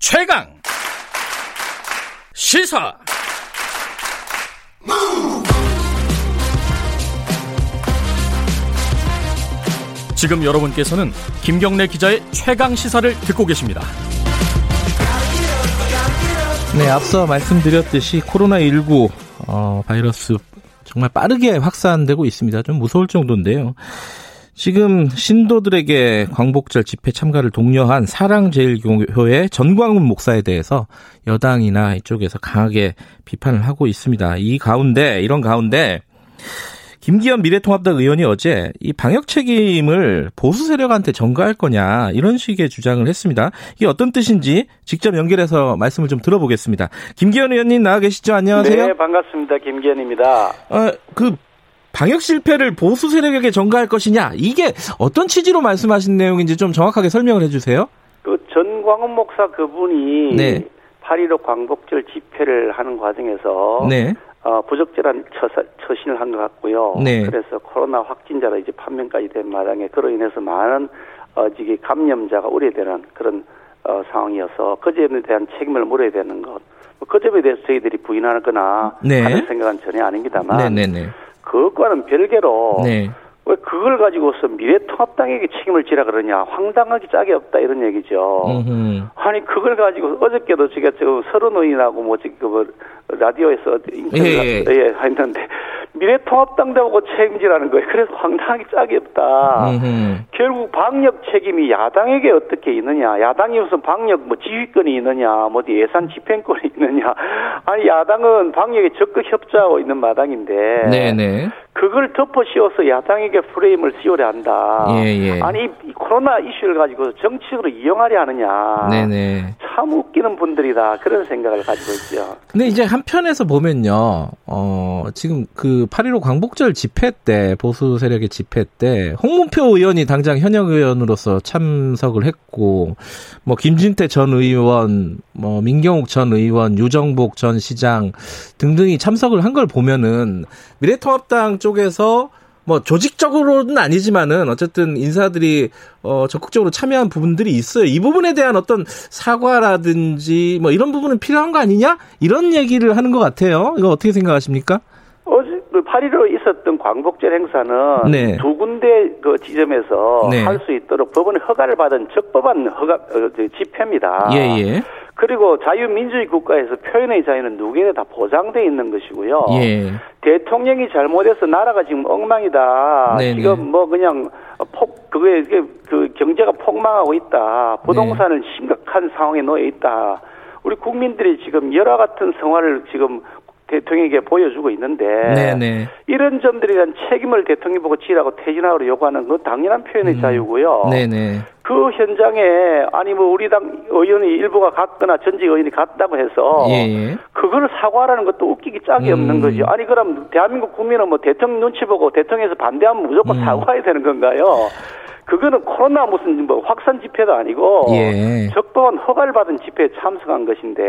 최강 시사 지금 여러분께서는 김경래 기자의 최강 시사를 듣고 계십니다. 네, 앞서 말씀드렸듯이 코로나19 어, 바이러스 정말 빠르게 확산되고 있습니다. 좀 무서울 정도인데요. 지금 신도들에게 광복절 집회 참가를 독려한 사랑제일교회 전광훈 목사에 대해서 여당이나 이쪽에서 강하게 비판을 하고 있습니다. 이 가운데 이런 가운데 김기현 미래통합당 의원이 어제 이 방역 책임을 보수 세력한테 전가할 거냐 이런 식의 주장을 했습니다. 이게 어떤 뜻인지 직접 연결해서 말씀을 좀 들어보겠습니다. 김기현 의원님 나와 계시죠? 안녕하세요. 네, 반갑습니다. 김기현입니다. 어, 그 방역 실패를 보수 세력에게 전가할 것이냐 이게 어떤 취지로 말씀하신 내용인지 좀 정확하게 설명을 해주세요. 그 전광훈 목사 그분이 네. 8.15 광복절 집회를 하는 과정에서 네. 어, 부적절한 처사, 처신을 한 것 같고요. 네. 그래서 코로나 확진자로 이제 판명까지 된 마당에 그로 인해서 많은 어, 지금 감염자가 우려되는 그런 어, 상황이어서 그 점에 대한 책임을 물어야 되는 것. 뭐그 점에 대해서 저희들이 부인하거나 네. 하는 생각은 전혀 아닙니다만 네네네. 그것과는 별개로 네. 왜 그걸 가지고서 미래통합당에게 책임을 지라 그러냐 황당하기 짝이 없다 이런 얘기죠. 음흠. 아니 그걸 가지고 어저께도 제가 지금 서른 의원하고 뭐 지금 뭐 라디오에서 인터뷰를 예, 예. 예, 했는데 미래통합당하고 책임지라는 거예요. 그래서 황당하기 짝이 없다. 음흠. 결국 방역 책임이 야당에게 어떻게 있느냐? 야당이 무슨 방역 뭐 지휘권이 있느냐? 뭐 예산 집행권이 있느냐? 아니 야당은 방역에 적극 협조하고 있는 마당인데 네네. 그걸 덮어 씌워서 야당에게 프레임을 씌우려 한다. 예, 예. 아니 이 코로나 이슈를 가지고 정치적으로 이용하려 하느냐. 네네. 참 웃기는 분들이다 그런 생각을 가지고 있죠. 근데 이제 한편에서 보면요, 어, 지금 그 8.15 광복절 집회 때, 보수 세력의 집회 때, 홍문표 의원이 당장 현역 의원으로서 참석을 했고, 뭐, 김진태 전 의원, 뭐, 민경욱 전 의원, 유정복 전 시장 등등이 참석을 한 걸 보면은, 미래통합당 쪽에서 뭐 조직적으로는 아니지만은 어쨌든 인사들이 어 적극적으로 참여한 부분들이 있어요. 이 부분에 대한 어떤 사과라든지 뭐 이런 부분은 필요한 거 아니냐? 이런 얘기를 하는 것 같아요. 이거 어떻게 생각하십니까? 어제 그8.15 있었던 광복절 행사는 네. 두 군데 그 지점에서 네. 할수 있도록 법원의 허가를 받은 적법한 허가 어, 그 집회입니다. 예, 예. 그리고 자유민주주의 국가에서 표현의 자유는 누구에게 다 보장돼 있는 것이고요. 예. 대통령이 잘못해서 나라가 지금 엉망이다. 네네. 지금 뭐 그냥 폭 그게 그 경제가 폭망하고 있다. 부동산은 네. 심각한 상황에 놓여 있다. 우리 국민들이 지금 열화 같은 생활을 지금 대통령에게 보여주고 있는데 네네. 이런 점들에 대한 책임을 대통령 보고 지라고 퇴진하라고 요구하는 건 당연한 표현의 음. 자유고요. 네네. 그 현장에 아니 뭐 우리 당 의원이 일부가 갔거나 전직 의원이 갔다고 해서 예, 예. 그걸 사과하라는 것도 웃기기 짝이 음. 없는 거죠. 아니 그럼 대한민국 국민은 뭐 대통령 눈치 보고 대통령에서 반대하면 무조건 음. 사과해야 되는 건가요? 그거는 코로나 무슨 뭐 확산 집회도 아니고 예. 적법한 허가를 받은 집회에 참석한 것인데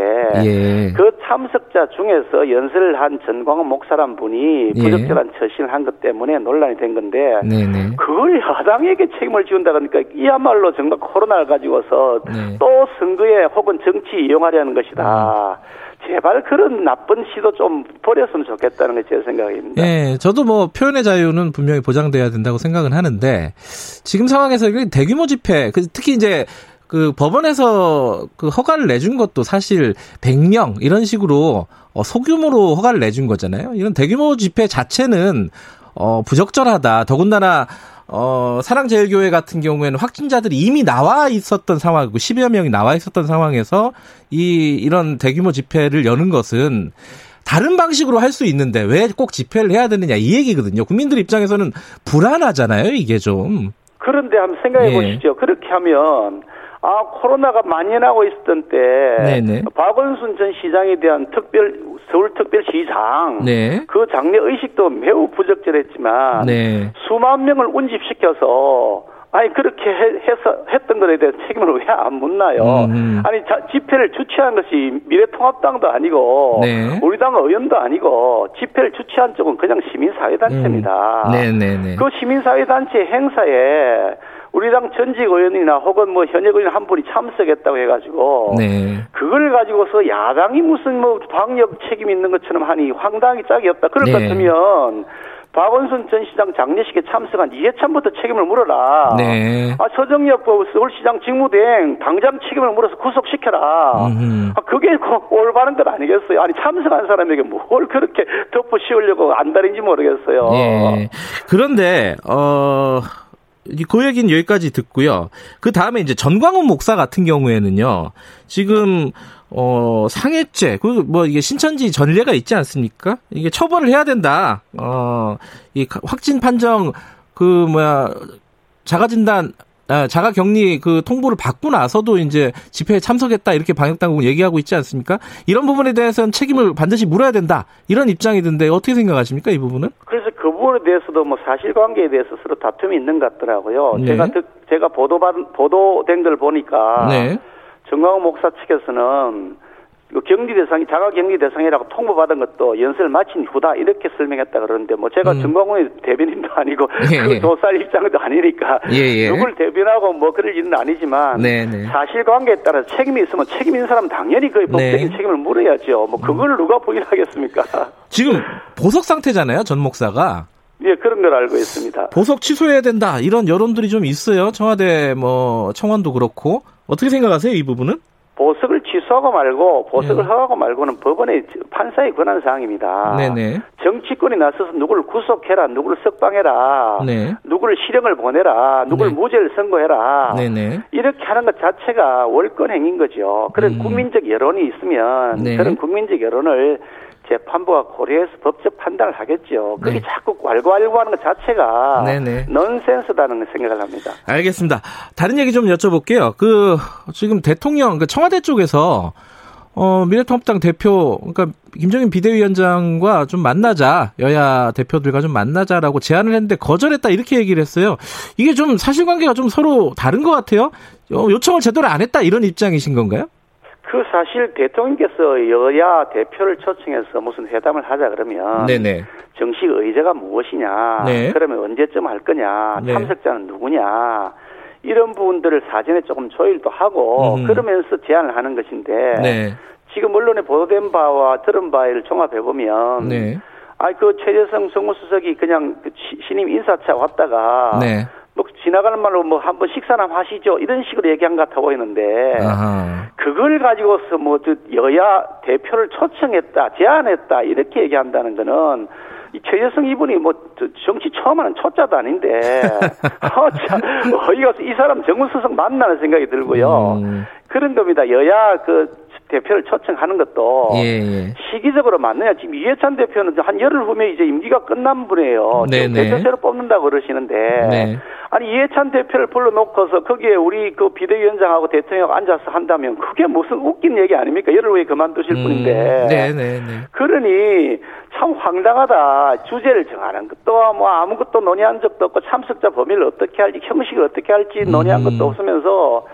예. 그 참석자 중에서 연설을 한 전광훈 목사란 분이 예. 부적절한 처신을 한 것 때문에 논란이 된 건데 네네. 그걸 야당에게 책임을 지운다 그러니까 이야말로 정말 코로나를 가지고서 네. 또 선거에 혹은 정치 이용하려는 것이다. 제발 그런 나쁜 시도 좀 버렸으면 좋겠다는 게 제 생각입니다. 예, 저도 뭐 표현의 자유는 분명히 보장돼야 된다고 생각은 하는데 지금 상황에서 대규모 집회, 그 특히 이제 그 법원에서 그 허가를 내준 것도 사실 100명 이런 식으로 어, 소규모로 허가를 내준 거잖아요. 이런 대규모 집회 자체는 어, 부적절하다. 더군다나 어, 사랑제일교회 같은 경우에는 확진자들이 이미 나와 있었던 상황이고 10여 명이 나와 있었던 상황에서 이 이런 대규모 집회를 여는 것은 다른 방식으로 할 수 있는데 왜 꼭 집회를 해야 되느냐 이 얘기거든요. 국민들 입장에서는 불안하잖아요, 이게 좀. 그런데 한번 생각해 예. 보시죠. 그렇게 하면 아 코로나가 만연하고 있었던 때 네네. 박원순 전 시장에 대한 특별 서울특별시장 네. 그 장례 의식도 매우 부적절했지만 네. 수만 명을 운집시켜서 아니 그렇게 해, 서 했던 것에 대해 책임을 왜 안 묻나요? 음. 아니 자, 집회를 주최한 것이 미래통합당도 아니고 네. 우리 당 의원도 아니고 집회를 주최한 쪽은 그냥 시민사회단체입니다. 음. 네네네. 그 시민사회단체 행사에 우리 당 전직 의원이나 혹은 뭐 현역 의원 한 분이 참석했다고 해가지고 네. 그걸 가지고서 야당이 무슨 뭐 방역 책임 있는 것처럼 하니 황당하기 짝이 없다. 그럴 것 네. 같으면 박원순 전 시장 장례식에 참석한 이해찬부터 책임을 물어라. 네. 아, 서정엽 그 서울시장 직무대행 당장 책임을 물어서 구속시켜라. 음흠. 아, 그게 그 올바른 것 아니겠어요? 아니 참석한 사람에게 뭘 그렇게 덮어 씌우려고 안달인지 모르겠어요. 예. 그런데 어. 이- 그 얘기는 여기까지 듣고요. 그 다음에 이제 전광훈 목사 같은 경우에는요. 지금 어 상해죄 그 뭐 이게 신천지 전례가 있지 않습니까? 이게 처벌을 해야 된다. 어 이 확진 판정 그 뭐야 자가 진단 아, 자가 격리 그 통보를 받고 나서도 이제 집회에 참석했다 이렇게 방역 당국은 얘기하고 있지 않습니까? 이런 부분에 대해서는 책임을 반드시 물어야 된다 이런 입장이던데 어떻게 생각하십니까 이 부분은? 그래서 그 부분에 대해서도 뭐 사실관계에 대해서 서로 다툼이 있는 것 같더라고요. 네. 제가 듣, 제가 보도 받은 보도된 걸 보니까 네. 정광훈 목사 측에서는 그 격리 대상이 자가 격리 대상이라고 통보받은 것도 연설을 마친 후다 이렇게 설명했다 그러는데 뭐 제가 음. 정광훈의 대변인도 아니고 예, 그 예. 조사할 입장도 아니니까 예, 예. 누굴 대변하고 뭐 그럴 일은 아니지만 네, 네. 사실관계에 따라 책임이 있으면 책임 있는 사람 은 당연히 그 법적인 네. 음. 책임을 물어야죠. 뭐 그걸 누가 부인하겠습니까? 지금 보석 상태잖아요 전 목사가 예 그런 걸 알고 있습니다. 보석 취소해야 된다 이런 여론들이 좀 있어요 청와대 뭐 청원도 그렇고 어떻게 생각하세요 이 부분은? 보석을 취소하고 말고 보석을 네. 허가하고 말고는 법원의 판사의 권한 사항입니다. 네네 정치권이 나서서 누구를 구속해라, 누구를 석방해라, 네. 누구를 실형을 보내라, 누구를 네. 무죄를 선고해라. 네네 이렇게 하는 것 자체가 월권 행인 거죠. 그런 음. 국민적 여론이 있으면 네. 그런 국민적 여론을 재판부가 고려해서 법적 판단을 하겠죠. 그게 네. 자꾸 왈가왈부하는 것 자체가 네네. 넌센스다는 생각을 합니다. 알겠습니다. 다른 얘기 좀 여쭤볼게요. 그 지금 대통령 그 청와대 쪽에서 어 미래통합당 대표 그러니까 김정인 비대위원장과 좀 만나자 여야 대표들과 좀 만나자라고 제안을 했는데 거절했다 이렇게 얘기를 했어요. 이게 좀 사실관계가 좀 서로 다른 것 같아요. 어, 요청을 제대로 안 했다 이런 입장이신 건가요? 그 사실 대통령께서 여야 대표를 초청해서 무슨 회담을 하자 그러면 네네. 정식 의제가 무엇이냐, 네. 그러면 언제쯤 할 거냐, 네. 참석자는 누구냐, 이런 부분들을 사전에 조금 조율도 하고 음. 그러면서 제안을 하는 것인데 네. 지금 언론에 보도된 바와 들은 바를 종합해 보면 네. 아그 최재성 정무수석이 그냥 그 시- 신임 인사차 왔다가 네. 뭐 지나가는 말로 뭐 한번 식사나 하시죠 이런 식으로 얘기한 것 같아 보이는데 아하. 그걸 가지고서 뭐저 여야 대표를 초청했다, 제안했다 이렇게 얘기한다는 거는 이 최재성 이분이 뭐저 정치 처음 하는 초짜도 아닌데 어, 참, 어이가 없어. 이 사람 정무수석 맞나는 생각이 들고요. 음. 그런 겁니다. 여야 그 대표를 초청하는 것도 예, 예. 시기적으로 맞느냐. 지금 이해찬 대표는 한 열흘 후에 이제 임기가 끝난 분이에요. 지금 네네. 대표 새로 뽑는다고 그러시는데 네. 아니 이해찬 대표를 불러놓고서 거기에 우리 그 비대위원장하고 대통령 앉아서 한다면 그게 무슨 웃긴 얘기 아닙니까? 열흘 후에 그만두실 음. 분인데. 네, 네, 네. 그러니 참 황당하다. 주제를 정하는 것도 뭐 아무것도 논의한 적도 없고 참석자 범위를 어떻게 할지 형식을 어떻게 할지 논의한 음. 것도 없으면서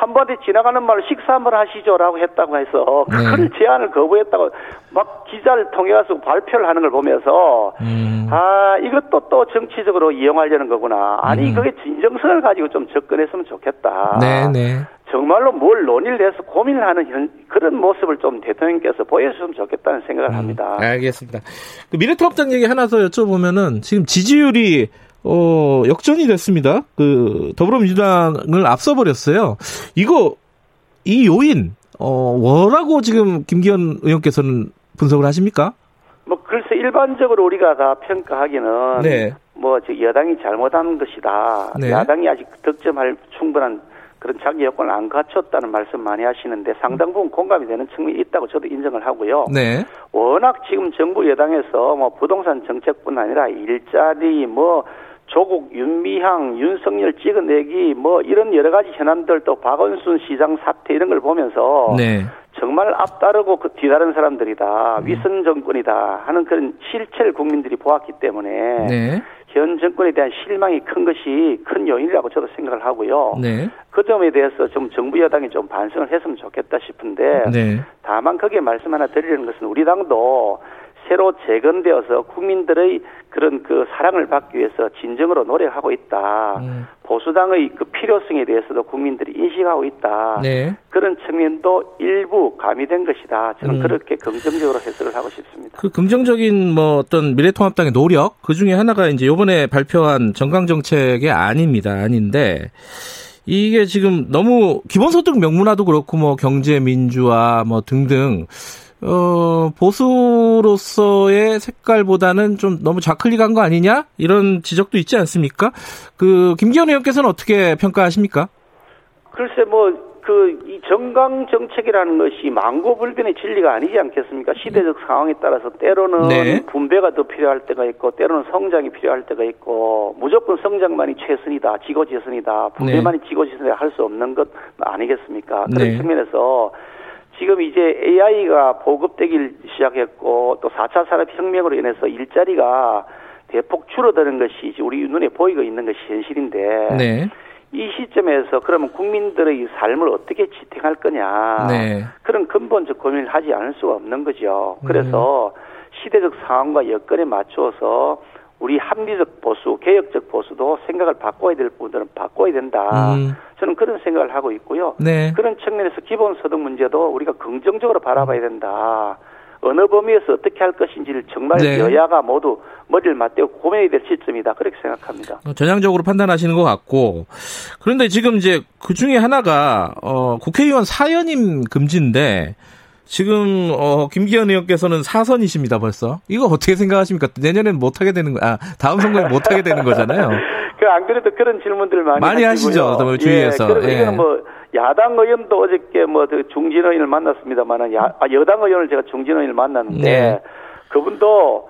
한마디 지나가는 말로 식사 한번 하시죠라고 했다고 해서 네. 그걸 제안을 거부했다고 막 기자를 통해 가서 발표를 하는 걸 보면서 음. 아 이것도 또 정치적으로 이용하려는 거구나. 아니 음. 그게 진정성을 가지고 좀 접근했으면 좋겠다. 네, 네. 정말로 뭘 논의를 해서 고민을 하는 현- 그런 모습을 좀 대통령께서 보여주셨으면 좋겠다는 생각을 합니다. 음, 알겠습니다. 그 미래통합당 얘기 하나 더 여쭤보면은 지금 지지율이 어, 역전이 됐습니다. 그 더불어민주당을 앞서 버렸어요. 이거 이 요인 어, 뭐라고 지금 김기현 의원께서는 분석을 하십니까? 뭐 글쎄 일반적으로 우리가 다 평가하기는 네. 뭐저 여당이 잘못한 것이다. 네. 야당이 아직 득점할 충분한 그런 자기 여건을 안 갖췄다는 말씀 많이 하시는데 상당 부분 공감이 되는 측면이 있다고 저도 인정을 하고요. 네. 워낙 지금 정부 여당에서 뭐 부동산 정책뿐 아니라 일자리 뭐 조국 윤미향 윤석열 찍어내기 뭐 이런 여러 가지 현안들 또 박원순 시장 사태 이런 걸 보면서 네. 정말 앞따르고 그 뒤다른 사람들이다 위선 정권이다 하는 그런 실체를 국민들이 보았기 때문에 네. 현 정권에 대한 실망이 큰 것이 큰 요인이라고 저도 생각을 하고요. 네. 그 점에 대해서 좀 정부 여당이 좀 반성을 했으면 좋겠다 싶은데 네. 다만 거기에 말씀 하나 드리려는 것은 우리 당도 새로 재건되어서 국민들의 그런 그 사랑을 받기 위해서 진정으로 노력하고 있다. 음. 보수당의 그 필요성에 대해서도 국민들이 인식하고 있다. 네. 그런 측면도 일부 가미된 것이다. 저는 음. 그렇게 긍정적으로 해석을 하고 싶습니다. 그 긍정적인 뭐 어떤 미래통합당의 노력 그 중에 하나가 이제 이번에 발표한 정강 정책이 아닙니다. 아닌데 이게 지금 너무 기본소득 명문화도 그렇고 뭐 경제 민주화 뭐 등등 어, 보수로서의 색깔보다는 좀 너무 좌클릭한 거 아니냐? 이런 지적도 있지 않습니까? 그, 김기현 의원께서는 어떻게 평가하십니까? 글쎄, 뭐, 그, 이 정강 정책이라는 것이 망고불변의 진리가 아니지 않겠습니까? 시대적 상황에 따라서 때로는 네. 분배가 더 필요할 때가 있고, 때로는 성장이 필요할 때가 있고, 무조건 성장만이 최선이다, 지고지선이다, 분배만이 네. 지고지선이다 할 수 없는 것 아니겠습니까? 그런 네. 측면에서 지금 이제 AI가 보급되기 시작했고 또 4차 산업혁명으로 인해서 일자리가 대폭 줄어드는 것이 우리 눈에 보이고 있는 것이 현실인데 네. 이 시점에서 그러면 국민들의 삶을 어떻게 지탱할 거냐 네. 그런 근본적 고민을 하지 않을 수가 없는 거죠. 그래서 음. 시대적 상황과 여건에 맞추어서 우리 합리적 보수, 개혁적 보수도 생각을 바꿔야 될 부분들은 바꿔야 된다. 음. 저는 그런 생각을 하고 있고요. 네. 그런 측면에서 기본소득 문제도 우리가 긍정적으로 바라봐야 된다. 어느 범위에서 어떻게 할 것인지를 정말 네. 여야가 모두 머리를 맞대고 고민해야 될 시점이다. 그렇게 생각합니다. 어, 전향적으로 판단하시는 것 같고 그런데 지금 이제 그 중에 하나가 어, 국회의원 사연임 금지인데 지금 어 김기현 의원께서는 사선이십니다 벌써. 이거 어떻게 생각하십니까? 내년엔 못 하게 되는 거, 아 다음 선거에 못 하게 되는 거잖아요. 그 안 그래도 그런 질문들 많이 많이 하시죠, 뭐 주위에서. 예, 이거는 뭐 야당 의원도 어저께 뭐 중진 의원을 만났습니다만은 야, 아, 여당 의원을 제가 중진 의원을 만났는데 네. 그분도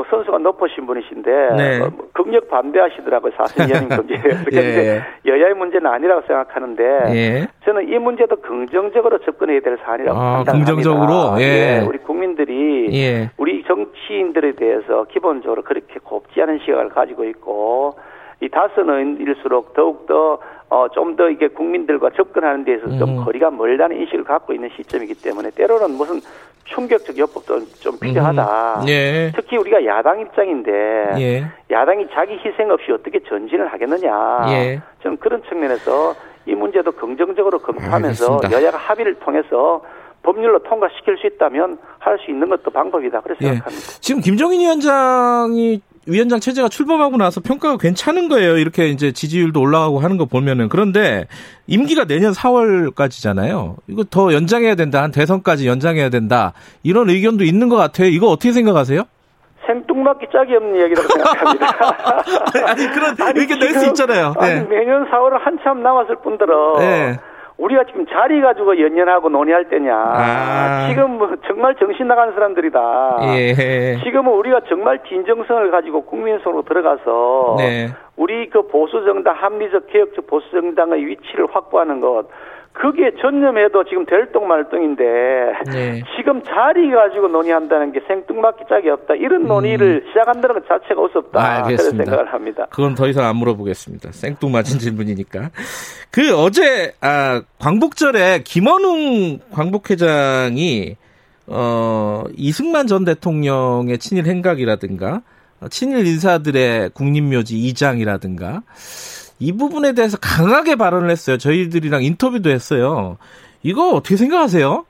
뭐 선수가 높으신 분이신데 네. 뭐, 뭐 극력 반대하시더라고요 사실 연임 금지에 예. 여야의 문제는 아니라고 생각하는데 예. 저는 이 문제도 긍정적으로 접근해야 될 사안이라고 아, 판단합니다. 긍정적으로 예. 예. 우리 국민들이 예. 우리 정치인들에 대해서 기본적으로 그렇게 곱지 않은 시각을 가지고 있고 이 다선의일수록 더욱더 어, 좀 더 이게 국민들과 접근하는 데에서 음. 좀 거리가 멀다는 인식을 갖고 있는 시점이기 때문에 때로는 무슨 충격적 여법도 좀 필요하다. 음. 예. 특히 우리가 야당 입장인데 예. 야당이 자기 희생 없이 어떻게 전진을 하겠느냐. 예. 좀 그런 측면에서 이 문제도 긍정적으로 검토하면서 알겠습니다. 여야가 합의를 통해서 법률로 통과시킬 수 있다면 할 수 있는 것도 방법이다. 그렇게 예. 생각합니다. 지금 김정인 위원장이 위원장 체제가 출범하고 나서 평가가 괜찮은 거예요. 이렇게 이제 지지율도 올라가고 하는 거 보면은 그런데 임기가 내년 4월까지잖아요. 이거 더 연장해야 된다. 한 대선까지 연장해야 된다. 이런 의견도 있는 것 같아요. 이거 어떻게 생각하세요? 생뚱맞기 짝이 없는 얘기라고 생각합니다. 아니 그런 아니, 의견 낼 수 있잖아요. 네. 아니, 내년 4월은 한참 남았을 뿐더러 네. 우리가 지금 자리 가지고 연연하고 논의할 때냐. 아. 지금 뭐 정말 정신 나가는 사람들이다. 예. 지금은 우리가 정말 진정성을 가지고 국민 속으로 들어가서 네. 우리 그 보수 정당 합리적 개혁적 보수 정당의 위치를 확보하는 것 그게 전념해도 지금 될똥말똥인데 네. 지금 자리 가지고 논의한다는 게 생뚱맞기 짝이 없다. 이런 논의를 음. 시작한다는 것 자체가 어섭다. 아, 그런 생각을 합니다. 그건 더 이상 안 물어보겠습니다. 생뚱맞은 질문이니까. 그 어제 아, 광복절에 김원웅 광복회장이 어, 이승만 전 대통령의 친일 행각이라든가 친일 인사들의 국립묘지 이장이라든가 이 부분에 대해서 강하게 발언을 했어요. 저희들이랑 인터뷰도 했어요. 이거 어떻게 생각하세요?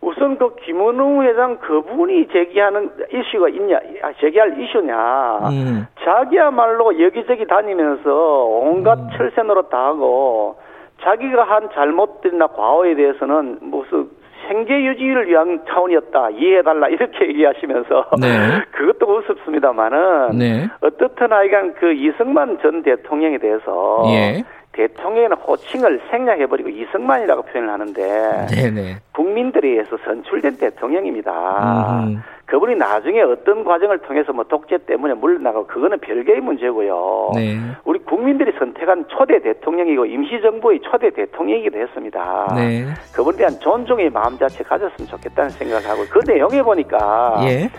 우선 그 김원웅 회장 그분이 제기하는 이슈가 있냐, 아, 제기할 이슈냐. 음. 자기야말로 여기저기 다니면서 온갖 음. 철새 노릇 다 하고 자기가 한 잘못들이나 과오에 대해서는 무슨 생계 유지를 위한 차원이었다. 이해해달라. 이렇게 얘기하시면서. 네. 그것도 우습습니다만은. 네. 어떻든 하여간 그 이승만 전 대통령에 대해서. 예. 대통령의 호칭을 생략해버리고 이승만이라고 표현을 하는데. 네네. 국민들에 의해서 선출된 대통령입니다. 음. 그분이 나중에 어떤 과정을 통해서 뭐 독재 때문에 물러나고 그거는 별개의 문제고요. 네. 우리 국민들이 선택한 초대 대통령이고 임시정부의 초대 대통령이기도 했습니다. 네. 그분에 대한 존중의 마음 자체 가졌으면 좋겠다는 생각을 하고 그 내용에 보니까 예.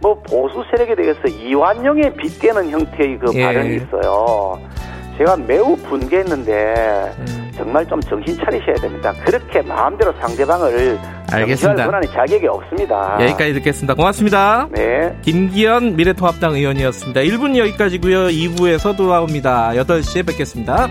뭐 보수 세력에 대해서 이완용에 빗대는 형태의 그 예. 발언이 있어요. 제가 매우 분개했는데 음. 정말 좀 정신 차리셔야 됩니다. 그렇게 마음대로 상대방을 알겠습니다. 권한이 자격이 없습니다. 여기까지 듣겠습니다. 고맙습니다. 네. 김기현 미래통합당 의원이었습니다. 1분 여기까지고요. 2부에서 돌아옵니다. 8시에 뵙겠습니다.